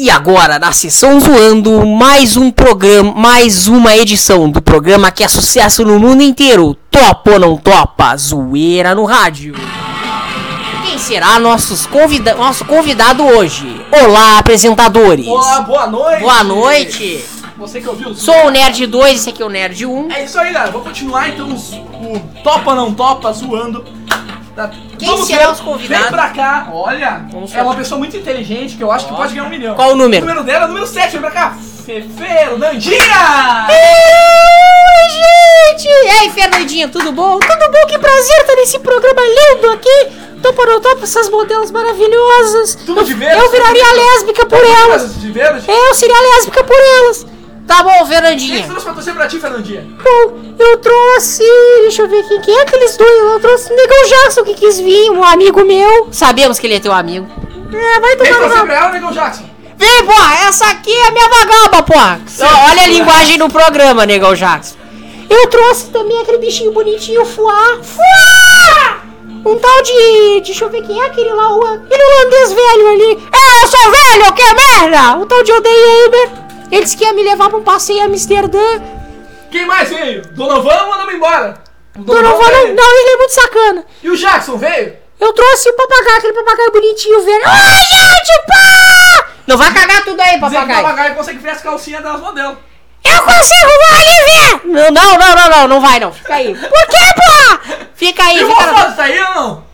E agora, na sessão zoando, mais um programa, mais uma edição do programa que é sucesso no mundo inteiro. Topa ou não topa? Zoeira no rádio. Quem será nossos convida nosso convidado hoje? Olá, apresentadores. Olá, boa noite. Boa noite. Você que ouviu? Sou o Nerd 2, esse aqui é o Nerd 1. É isso aí, galera. Vou continuar então o Topa Não Topa zoando. Tá- Quem Vamos será ver. os convidados? Vem pra cá, olha. Vamos é uma pessoa muito inteligente que eu acho que pode ganhar um milhão. Qual o número? O número dela é o número 7. Vem pra cá. Fefeiro, Nandinha! Oi, gente! E aí, Fernandinha, tudo bom? Tudo bom? Que prazer estar nesse programa lindo aqui. Topa ou não topa essas modelos maravilhosas. Tudo eu, de verde? eu viraria lésbica por elas. De verde? É, eu seria lésbica por elas. Tá bom, Quem que Fernandinha. trouxe pra torcer pra ti, Fernandinha? Bom, eu trouxe. Deixa eu ver quem, quem é aqueles dois. Eu trouxe o Negão Jackson que quis vir, um amigo meu. Sabemos que ele é teu amigo. É, vai Vem tomar no torcer rabo. pra ela, Negão Jackson. Vem, porra, essa aqui é a minha vagaba, porra. Ó, Olha a linguagem do programa, Negão Jackson. Eu trouxe também aquele bichinho bonitinho, Fuá. Fuá! Um tal de. Deixa eu ver quem é aquele lá, o, aquele holandês velho ali. É, eu sou velho, que merda! O tal de Odeiber. Ele disse que ia me levar pra um passeio em Amsterdã. Quem mais veio? Donovan mandamos embora. O Donovan não, veio. não, ele é muito sacana. E o Jackson veio? Eu trouxe o papagaio, aquele papagaio bonitinho, velho. Ai, gente, pá! Não vai cagar tudo aí, Dizer que o papagaio. papagaio consegue ver as calcinhas das modelos. Eu consigo, vou ali ver! Não, não, não, não, não, não vai não. Fica aí. Por quê, pô? Fica aí, E o fica Mofado tá aí ou não?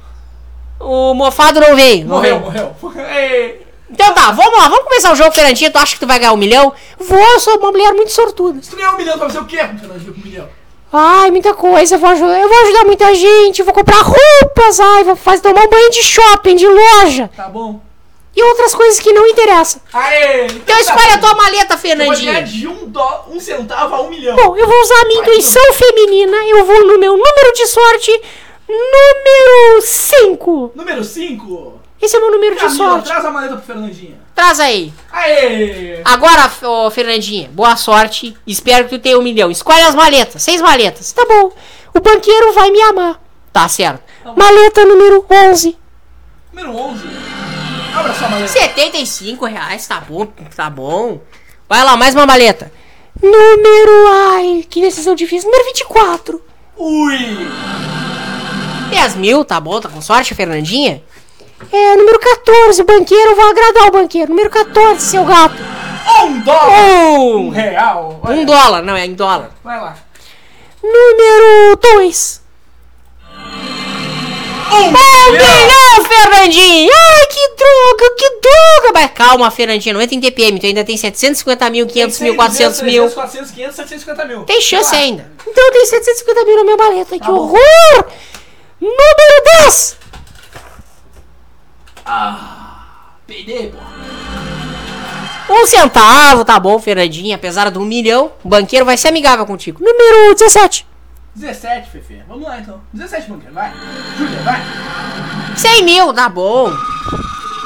O mofado não veio. Morreu, veio. morreu. Então tá, vamos lá, vamos começar o jogo, Fernandinho. Tu acha que tu vai ganhar um milhão? Vou, eu sou uma mulher muito sortuda. Se tu ganhar um milhão, tu vai fazer o quê com um milhão? Ai, muita coisa, eu vou ajudar, eu vou ajudar muita gente, vou comprar roupas, ai, vou fazer tomar um banho de shopping, de loja Tá bom. e outras coisas que não interessam. Aê! Então escolhe a tua maleta, Fernandinho. de um, dó, um centavo a um milhão. Bom, eu vou usar a minha intuição feminina, eu vou no meu número de sorte, número 5. Número 5. Esse é o meu número de sorte. traz a maleta pro Fernandinho. Traz aí. Aê! Agora, ô, Fernandinha, boa sorte. Espero que tu tenha um milhão. Escolhe as maletas. Seis maletas. Tá bom. O banqueiro vai me amar. Tá certo. Maleta número 11. Número 11. Abra sua maleta. 75 reais. Tá bom. Tá bom. Vai lá, mais uma maleta. Número... Ai, que decisão difícil. Número 24. Ui! 10 mil. Tá bom. Tá com sorte, Fernandinha? É, número 14. O banqueiro vai agradar o banqueiro. Número 14, seu gato. Um dólar! Um Um, real! Olha, um dólar. Não, é em dólar. Vai lá. Número 2. Um Um milhão! Fernandinho! Ai, que droga, que droga! Mas calma, Fernandinho, não entra em TPM. Tu ainda tem 750 mil, 500 mil, 400 mil. 400, 500, 750 mil. Tem chance Vai lá. ainda. Então eu tenho 750 mil na minha maleta. Que Tá bom. horror! Número 10! Peidei, pô. Um centavo, tá bom, Fernandinho. Apesar do um milhão, o banqueiro vai ser amigável contigo. Número 17. 17, Fefe. Vamos lá então. 17, banqueiro, vai. Júlia, vai. 100 mil, tá bom.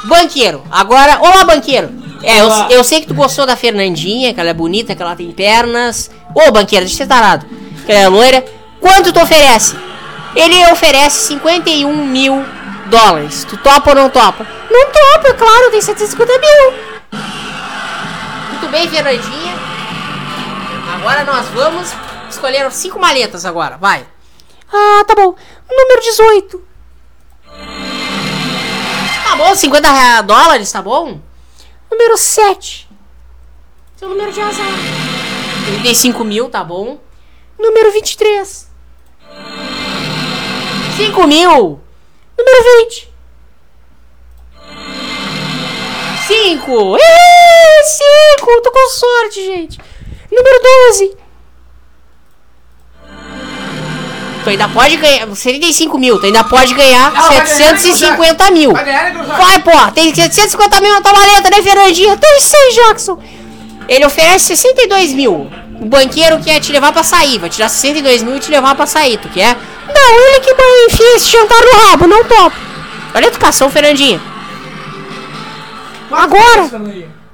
Banqueiro, agora. Olá, banqueiro. É, eu, eu sei que tu gostou da Fernandinha, que ela é bonita, que ela tem pernas. Ô, banqueiro, deixa eu ser tarado. Que ela é loira. Quanto tu oferece? Ele oferece 51 mil dólares. Tu topa ou não topa? Não topa, é claro, tem 750 mil. Muito bem, Fernandinha. Agora nós vamos escolher cinco maletas agora, vai. Ah, tá bom. Número 18. Tá bom, 50 rea- dólares, tá bom? Número 7. Seu número de azar. 35 mil, tá bom? Número 23. 5 mil. Número 20. 5. Ih, 5. Tô com sorte, gente. Número 12. Tu ainda pode ganhar. 75 mil. Tu ainda pode ganhar Ela vai ganhar, 750 mil. Vai ganhar, né? Vai, pô, tem 750 mil na tua maleta, né, Fernandinha? Tem 100, Jackson. Ele oferece 62 mil. O banqueiro quer te levar pra sair. Vai tirar 62 mil e te levar pra sair. Tu quer? Não, ele que vai enfiar esse jantar no rabo, não topo. Olha a educação, Fernandinha. Agora.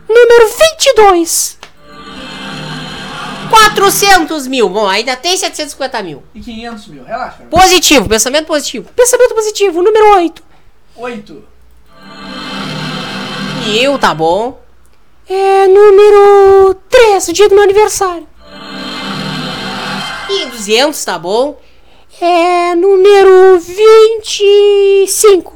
Número 22. 400 mil. Bom, ainda tem 750 mil. E 500 mil. Relaxa. Positivo, pensamento positivo. Pensamento positivo, número 8. 8. Mil, tá bom. É número 3, o dia do meu aniversário. E 200, tá bom? É número 25.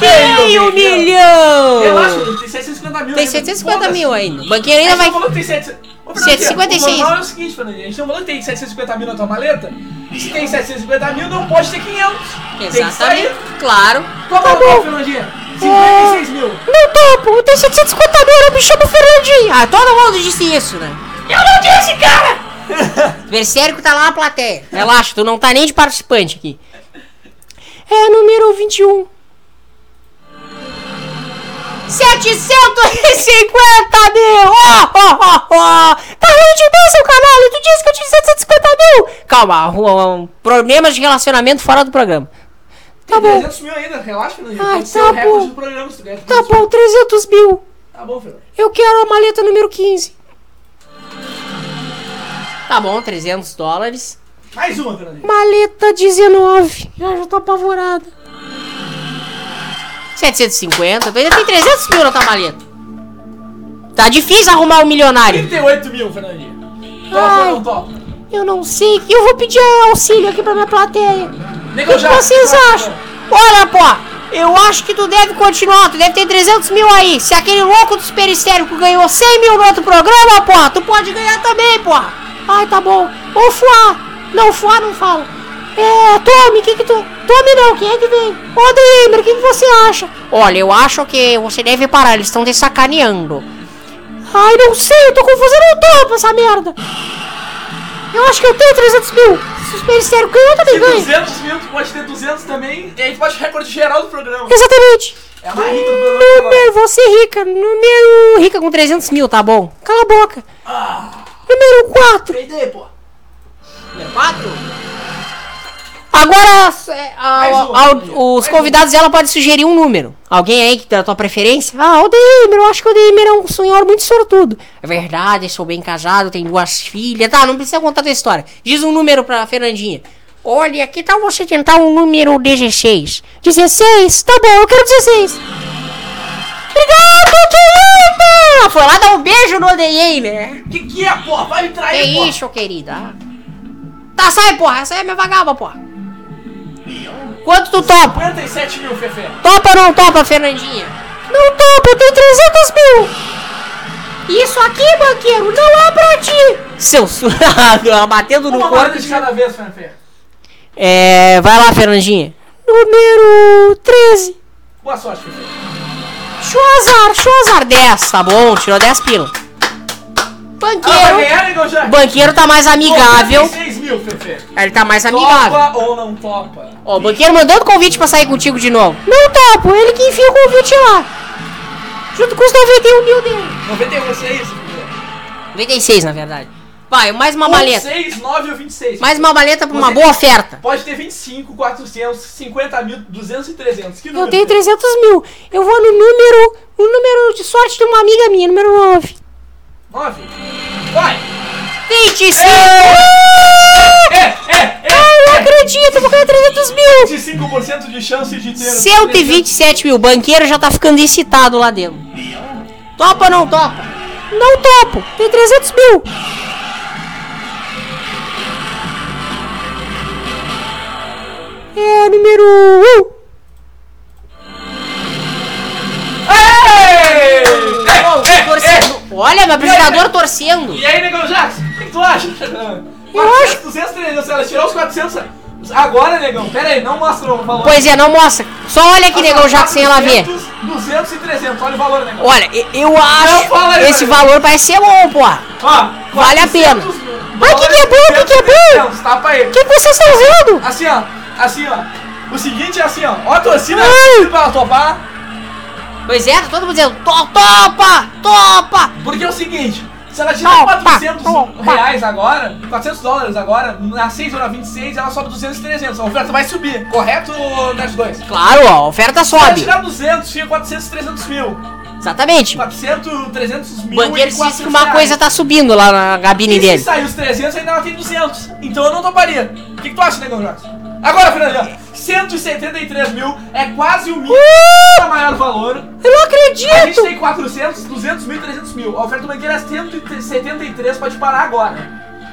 Meio milhão! Relaxa, tem 750 mil. Tem ainda, 750 foda-se. mil ainda. O banqueiro ainda vai. não falou que tem 700. Ô, Fernandinha, 756. O normal é o seguinte, Fernandinha. A gente não falou que tem 750 mil na tua maleta. Se tem 750 mil, não pode ter 500. Tem que Exatamente. Claro. Qual Tá é o total, bom. Fernandinha? 56 mil. Não topo, eu tenho 750 mil, eu me chamo Fernandinho. Ah, todo mundo disse isso, né? Eu não disse, cara! Versérico tá lá na plateia. Relaxa, tu não tá nem de participante aqui. É número 21. 750 mil! Ó, ó, ó, ó! Tá ruim de bem, seu canal! Tu disse que eu tinha 750 mil! Calma, um, problemas de relacionamento fora do programa. Tá Tem bom. 300 mil ainda, relaxa, Fernandinha. Ai, tá o recorde bom. do programa se tu ganhar Tá 300 mil. bom, 300 mil. Tá bom, Fernandinha. Eu quero a maleta número 15. Tá bom, 300 dólares. Mais uma, Fernandinha. Maleta 19. Ah, já tô apavorada. 750. Tu ainda tem 300 mil na tua maleta. Tá difícil arrumar um milionário. 38 mil, Fernandinha. Topa Ai. ou não topa? Eu não sei. Eu vou pedir auxílio aqui pra minha plateia. O que já. vocês topa, acham? Olha, pô. Eu acho que tu deve continuar. Tu deve ter 300 mil aí. Se aquele louco do Superestérico ganhou 100 mil no outro programa, pô, tu pode ganhar também, pô. Ai, tá bom. Ou Fuá. Não, Fuá não fala. É, Tommy, o que que tu... Tommy não, quem é que vem? Ô, Deimer, o que que você acha? Olha, eu acho que você deve parar. Eles estão te sacaneando. Ai, não sei. Eu tô confusão. Eu não topo essa merda. Eu acho que eu tenho 300 mil. Se o Superestérico ganhou, eu também Se ganho. 200 mil, tu pode ter 200 também. E aí tu pode recorde geral do programa. Exatamente. É a mais rica do programa. Número, você rica. Número rica com 300 mil, tá bom? Cala a boca. Número 4. perder, pô. Número 4? Agora, é, a- a- mais os convidados dela podem sugerir um número. Alguém aí que da tua preferência? Ah, o Deimer, eu acho que o Deimer é um senhor muito sortudo. É verdade, sou bem casado, tenho duas filhas. Tá, não precisa contar tua história. Diz um número pra Fernandinha. Olha, que tal você tentar um número 16? 16? Tá bom, eu quero 16. Obrigado, querida! Foi lá dar um beijo no Deimer. Que que é, pô? Vai me Que trair, pô. isso, querida? Tá, sai, porra. Essa aí é minha vagaba, porra. Quanto tu topa? 57 mil, Fefe. Topa ou não topa, Fernandinha? Não topa, eu tenho 300 mil. Isso aqui, banqueiro, não é pra ti. Seu surrado, batendo no Uma corpo. de cada vez, Fefe. É, vai lá, Fernandinha. Número 13. Boa sorte, Fefe. Chozar, Chozar 10, tá bom? Tirou 10 pila. Banqueiro. O banqueiro tá mais amigável. 96 mil, Fefe. Ele tá mais amigável. Topa ou não topa? Ó, o banqueiro mandando convite pra sair contigo de novo. Não topo, ele que enfia o convite lá. Junto com os 91 mil dele. 91, você é isso, Fefe. 96, na verdade. Vai, mais uma maleta. 6, 9 ou 26. Mais uma maleta pra uma Você boa tem- oferta. Pode ter 25, 400, 50 mil, 200 e 300. Que Eu número? tenho Fefe? 300 mil. Eu vou no número. O número de sorte de uma amiga minha, número 9. 9. Vai! 25! É, é, é! Ai, não acredito, eu vou ganhar 300 mil. 25% de chance de ter. 127 mil. O banqueiro já tá ficando excitado lá dentro. Topa ou não topa? Não topo. Tem 300 mil. É número 1. Ei! Oh, É, é, torcendo. Olha, meu apresentador torcendo. E aí, Negão Jackson, o que, que tu acha? Eu 400, acho- 200, 300, se ela tirar os 400... Agora, Negão, pera aí, não mostra o valor. Pois é, não mostra. Só olha aqui, negão, já que sem ela ver. 400, 200 e 300, olha o valor, Negão. Olha, eu acho fala aí, esse valor parece ser bom, porra. Ó, Vale a 400 pena. Ai, que que é bom, que que é bom? 300, Tapa aí. O que, que vocês estão vendo? Assim, ó, assim, ó. O seguinte é assim, ó. Ó a torcida pra ela topar. Pois é, tá todo mundo dizendo, to, topa, topa. Porque é o seguinte, se ela tirar Topa, 400 topa. reais agora, 400 dólares agora, na 6 ou na 26, ela sobe 200 e 300. A oferta vai subir, correto, Nerd 2? Se Claro, ó, a oferta ela sobe. tirar 200, fica 400 e 300 mil. Exatamente. 400, 300 O mil banqueiro e disse 400 que uma reais. coisa tá subindo lá na cabine E dele. se sair os 300, ainda ela tem 200. Então eu não toparia. O que, que tu acha, Negão Jacques? Agora, Fernandinho, 173 mil, é quase o mil, Uh! maior valor. Eu não A gente acredito! tem 400, 200 mil e 300 mil. A oferta do banqueiro é 173, pode parar agora.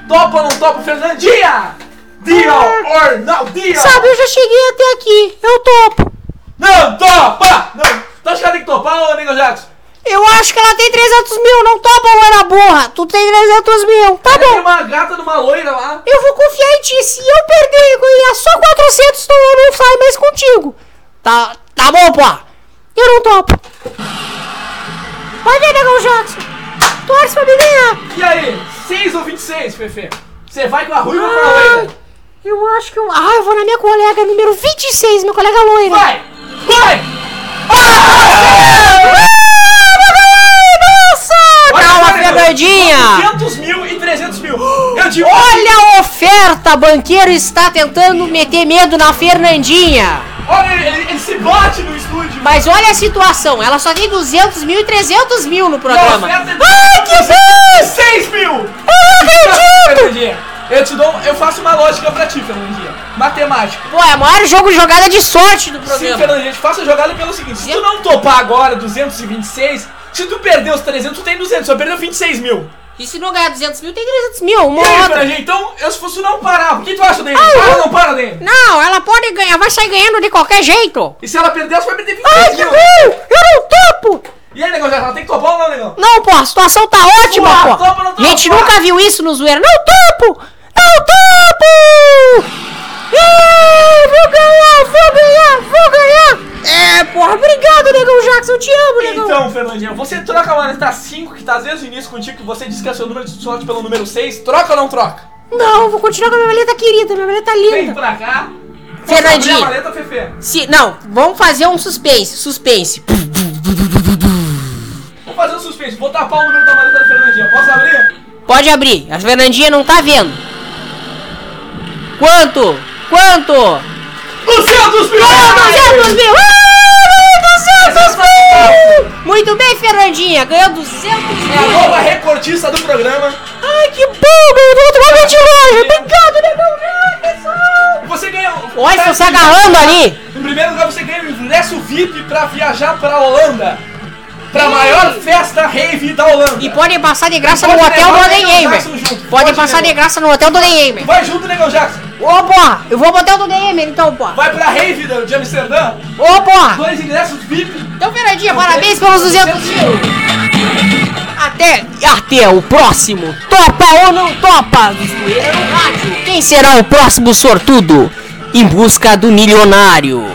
Topa ou não topa, Fernandinha? Deal or no deal? Sabe, eu já cheguei até aqui. Eu topo. Não topa! Não. Tu acha que ela tem que topar, ô Nego Jackson? Eu acho que ela tem 300 mil. Não topa, loira burra. Tu tem 300 mil. Tá Tem bom. uma gata de uma loira lá. Eu vou confiar em ti. Se eu perder e ganhar só 400, então eu não saio mais contigo. Tá, tá bom, pô. Eu não topo. Vai ver, Negão Jackson. Torce pra me ganhar. E aí, 6 ou 26, Fefe? Você vai com a ruiva ou com a Ai, loira? eu acho que eu... Ah, eu vou na minha colega número 26, minha colega loira. Vai! Fernandinha. 200 mil e 300 mil. Eu digo Olha a oferta! Banqueiro está tentando meter medo na Fernandinha. Olha, ele, ele- se bate no estúdio. Mas olha a situação, ela só tem 200 mil e 300 mil no programa. Não, oferta é Ai, que bom! 6 mil! Eu não acredito! Fernandinha, eu te dou, eu faço uma lógica pra ti, Fernandinha. Matemática. Pô, é o maior jogo de jogada de sorte do Sim, programa. Fernandinha, a gente faça a jogada pelo seguinte: se tu não topar agora 226, se tu perder os 300, tu tem 200, só perdeu 26 mil. E se não ganhar 200 mil, tem 300 mil. Uma E aí, outra. Fernandinha, então, eu se fosse não parar, o que tu acha dele? Ah, Para ou não para dele? Não, ela pode ganhar, vai sair ganhando de qualquer jeito. E se ela perder, você vai perder Ai, 26 que mil. Eu não topo! E aí, negão, ela tem que topar ou não, negão? Não, pô, a situação tá ótima, pô. topa, não topa? Gente nunca viu isso no zoeira. Não topo! Não topo! Ih, vou ganhar, vou ganhar, vou ganhar! É, porra, obrigado, Negão Jackson, eu te amo, Negão. Então, Fernandinha, você troca a maleta 5, que tá desde o início contigo, que você disse que é seu número de sorte pelo número 6, troca ou não troca? Não, vou continuar com a minha maleta querida, minha maleta Vem linda. pra cá. A maleta, Fefe? Se, não, vamos fazer um suspense, suspense. Vou fazer um suspense, vou tapar o número da maleta da Fernandinha. Posso abrir? Pode abrir, a Fernandinha não tá vendo. Quanto? Quanto? 200 mil! Ah, 200 mil! Ah, 200 mil! Muito bem, Fernandinha, ganhou 200 É a mil! nova recordista do programa. Ai, que bom, meu tu vai de longe! Obrigado, negão! Ai, pessoal! Você ganha. Olha, estão se Em agarrando ali! primeiro lugar, você ganha o ingresso VIP pra viajar pra Holanda. Pra maior festa rave da Holanda. E podem passar de graça Pode no hotel do levar o Oden Negão Eimer. Jackson junto, Podem pode passar de graça no hotel do Oden Eimer. Vai junto, Negão Jackson. Ô, porra, eu vou pro hotel do Eimer então, porra. Vai pra rave de Amsterdã. Ô, porra. Dois ingressos VIP. Então, Fernandinha, parabéns pelos 200 mil. Até, até o próximo. Topa ou não topa? Quem será o próximo sortudo? Em busca do milionário.